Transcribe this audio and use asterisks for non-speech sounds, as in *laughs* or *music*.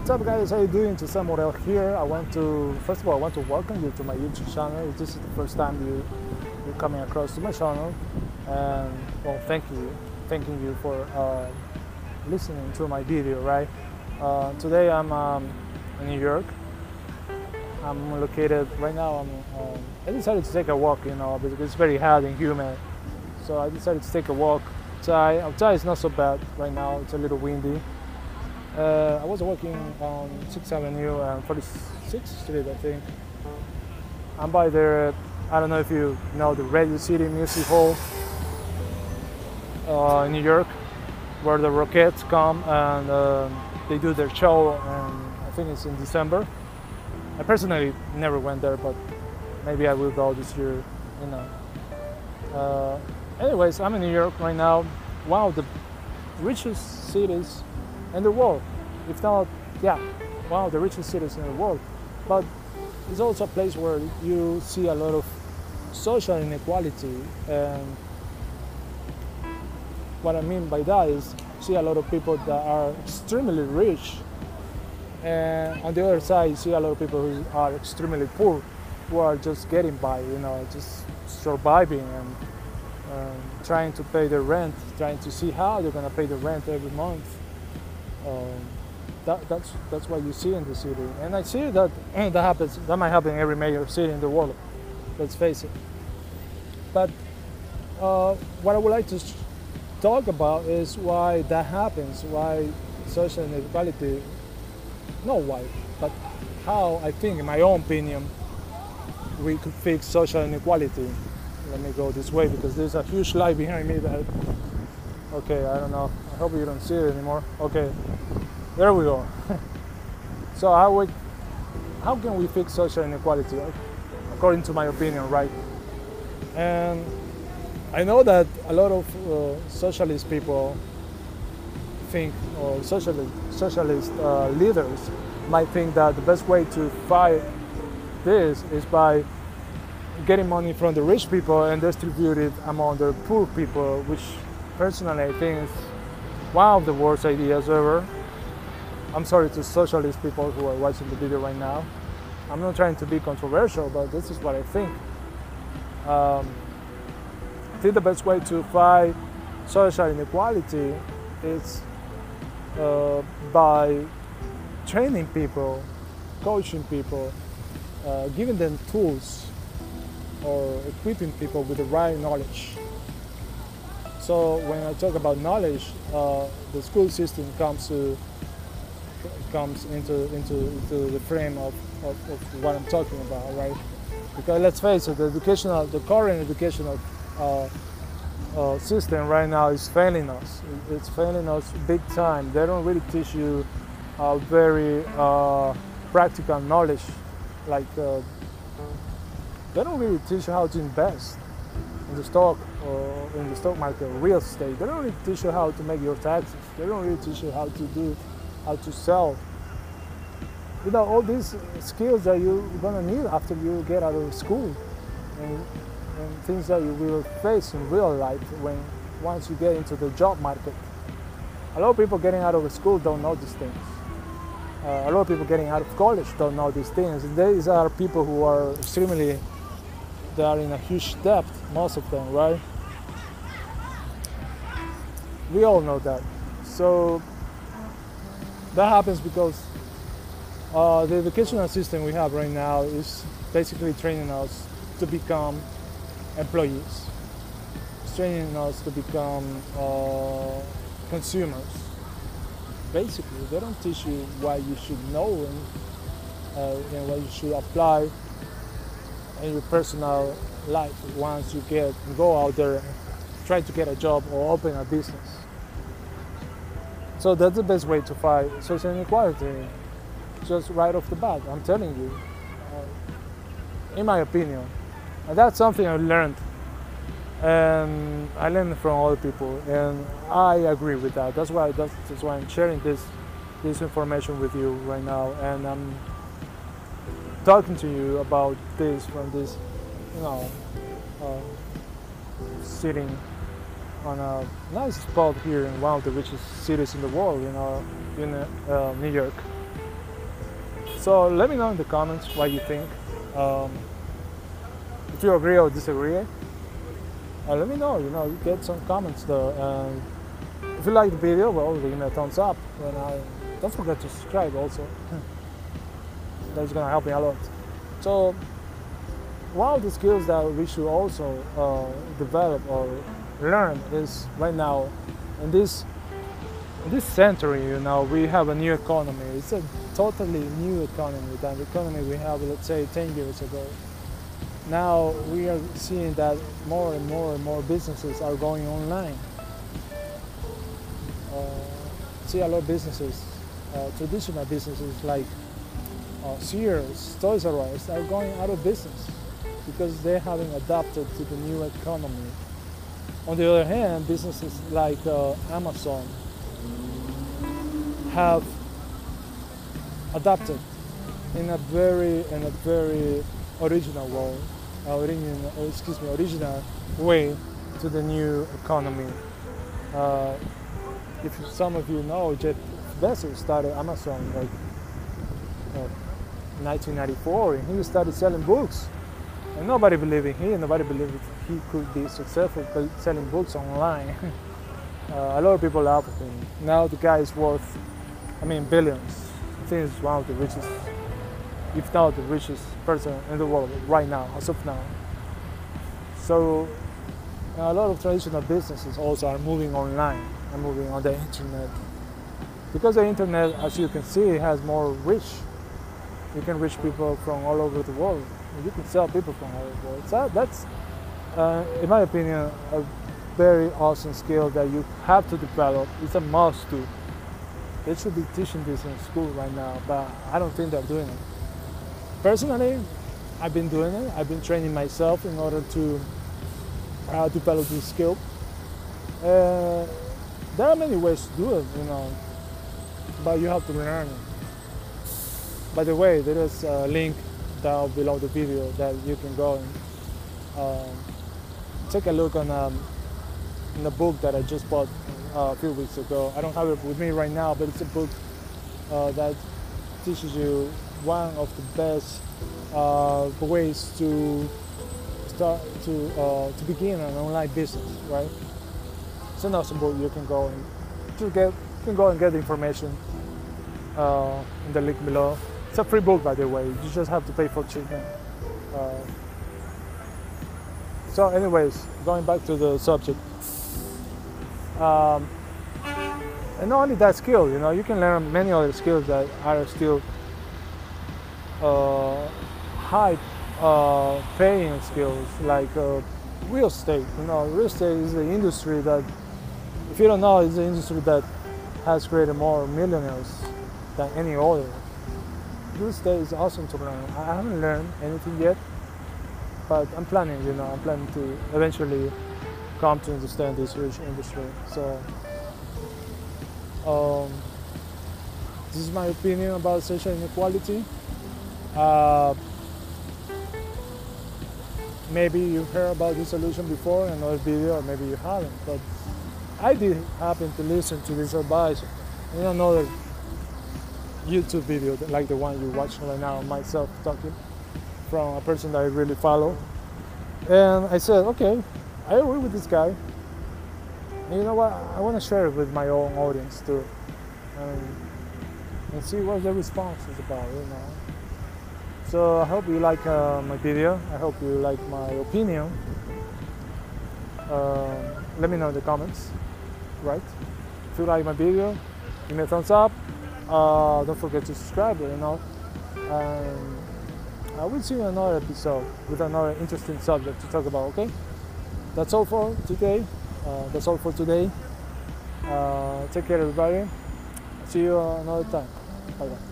What's up, guys? How you doing? To Samuel here. I want to first of all, I want to welcome you to my YouTube channel. If this is the first time you you're coming across to my channel, and well, thank you, thanking you for uh, listening to my video. Right. Uh, today I'm um, in New York. I'm located right now. I'm, um, I decided to take a walk, you know, because it's very hot and humid. So I decided to take a walk outside. Outside is not so bad right now. It's a little windy. Uh, I was working on 6th Avenue and 46th Street, I think. I'm by there. I don't know if you know the Radio City Music Hall uh, in New York, where the Rockettes come and uh, they do their show. And I think it's in December. I personally never went there, but maybe I will go this year. You know. Uh, anyways, I'm in New York right now. One of the richest cities in the world. If not, yeah, one of the richest cities in the world. But it's also a place where you see a lot of social inequality. And what I mean by that is, see a lot of people that are extremely rich. And on the other side, you see a lot of people who are extremely poor, who are just getting by, you know, just surviving and um, trying to pay their rent, trying to see how they're going to pay the rent every month. Um, that, that's that's what you see in the city, and I see that that happens. That might happen in every major city in the world. Let's face it. But uh, what I would like to talk about is why that happens. Why social inequality? Not why, but how I think, in my own opinion, we could fix social inequality. Let me go this way because there's a huge light behind me that. Okay, I don't know. I hope you don't see it anymore. Okay, there we go. *laughs* so how we, how can we fix social inequality? According to my opinion, right? And I know that a lot of uh, socialist people think, or socialist socialist uh, leaders might think that the best way to fight this is by getting money from the rich people and distribute it among the poor people, which personally I think is one of the worst ideas ever. I'm sorry to socialist people who are watching the video right now. I'm not trying to be controversial, but this is what I think. Um, I think the best way to fight social inequality is uh, by training people, coaching people, uh, giving them tools, or equipping people with the right knowledge. So when I talk about knowledge, uh, the school system comes to comes into into, into the frame of, of, of, what I'm talking about, right? Because let's face it, the educational, the current educational uh, uh, system right now is failing us. It's failing us big time. They don't really teach you uh, very practical knowledge, like they don't really teach you how to invest in the stock or in the stock market real estate. They don't really teach you how to make your taxes. They don't really teach you how to do, how to sell. You know, all these skills that you're gonna need after you get out of school and, and things that you will face in real life when once you get into the job market. A lot of people getting out of school don't know these things. Uh, a lot of people getting out of college don't know these things. These are people who are extremely they are in a huge debt, most of them, right? We all know that. So that happens because uh, the educational system we have right now is basically training us to become employees, it's training us to become uh, consumers. Basically, they don't teach you what you should know and, uh, and what you should apply in your personal life once you get go out there try to get a job or open a business so that's the best way to fight social inequality just right off the bat i'm telling you. Uh, in my opinion. And that's something i learned. And i learned from other people and i agree with that. That's why that's, that's why i'm sharing this this information with you right now and i'm talking to you about this from this, you know, uh, sitting on a nice spot here in one of the richest cities in the world, you know, in uh, New York. So let me know in the comments what you think. Um, if you agree or disagree, uh, let me know. You know, you get some comments there. And if you like the video, well, give me a thumbs up. And I, don't forget to subscribe also. *laughs* That's gonna help me a lot. So, one of the skills that we should also uh, develop or learn is right now in this in this century, you know, we have a new economy. It's a totally new economy than the economy we have, let's say, 10 years ago. Now we are seeing that more and more and more businesses are going online. Uh, see a lot of businesses, uh, traditional businesses like uh, Sears, Toys R Us are going out of business because they haven't adapted to the new economy. On the other hand, businesses like uh, Amazon have adapted in a very in a very original way, original, excuse me, original way to the new economy. Uh, if some of you know, Jeff Bezos started Amazon like uh, 1994, and he started selling books, and nobody believed in him. Nobody believed he could be successful selling books online. *laughs* uh, a lot of people laugh at him. Now the guy is worth I mean, billions. I think he's one of the richest, if not the richest person in the world right now, as of now. So a lot of traditional businesses also are moving online and moving on the internet. Because the internet, as you can see, has more reach. You can reach people from all over the world. You can sell people from all. So that's, uh, in my opinion, a very awesome skill that you have to develop. It's a must to they should be teaching this in school right now, but I don't think they're doing it. Personally, I've been doing it. I've been training myself in order to uh, develop this skill. Uh, there are many ways to do it, you know, but you have to learn. By the way, there is a link down below the video that you can go and um, take a look on um, in the book that I just bought uh, a few weeks ago. I don't have it with me right now, but it's a book uh, that teaches you one of the best uh, ways to start to uh, to begin an online business. Right? It's an awesome book. You can go and to get you can go and get the information uh, in the link below. It's a free book, by the way. You just have to pay for shipping. Uh, so, anyways, going back to the subject. Um, and not only that skill, you know, you can learn many other skills that are still uh, high uh, paying skills like uh, real estate. You know, real estate is the industry that, if you don't know, is the industry that has created more millionaires than any other. Real estate is awesome to learn. I haven't learned anything yet, but I'm planning. You know, I'm planning to eventually come to understand this rich industry. So um, this is my opinion about social inequality. Uh, maybe you've heard about this solution before in another video, or maybe you haven't. But I did happen to listen to this advice in another YouTube video, like the one you're watching right now, myself talking from a person that I really follow. And I said, okay, I agree with this guy. And you know what? I want to share it with my own audience too, and, and see what the response is about. You know. So I hope you like uh, my video. I hope you like my opinion. Uh, let me know in the comments. Right? If you like my video, give me a thumbs up. Uh, don't forget to subscribe. You know. And I will see you in another episode with another interesting subject to talk about. Okay that's all for today. Uh, that's all for today. Uh, take care, everybody. See you another time. Bye bye.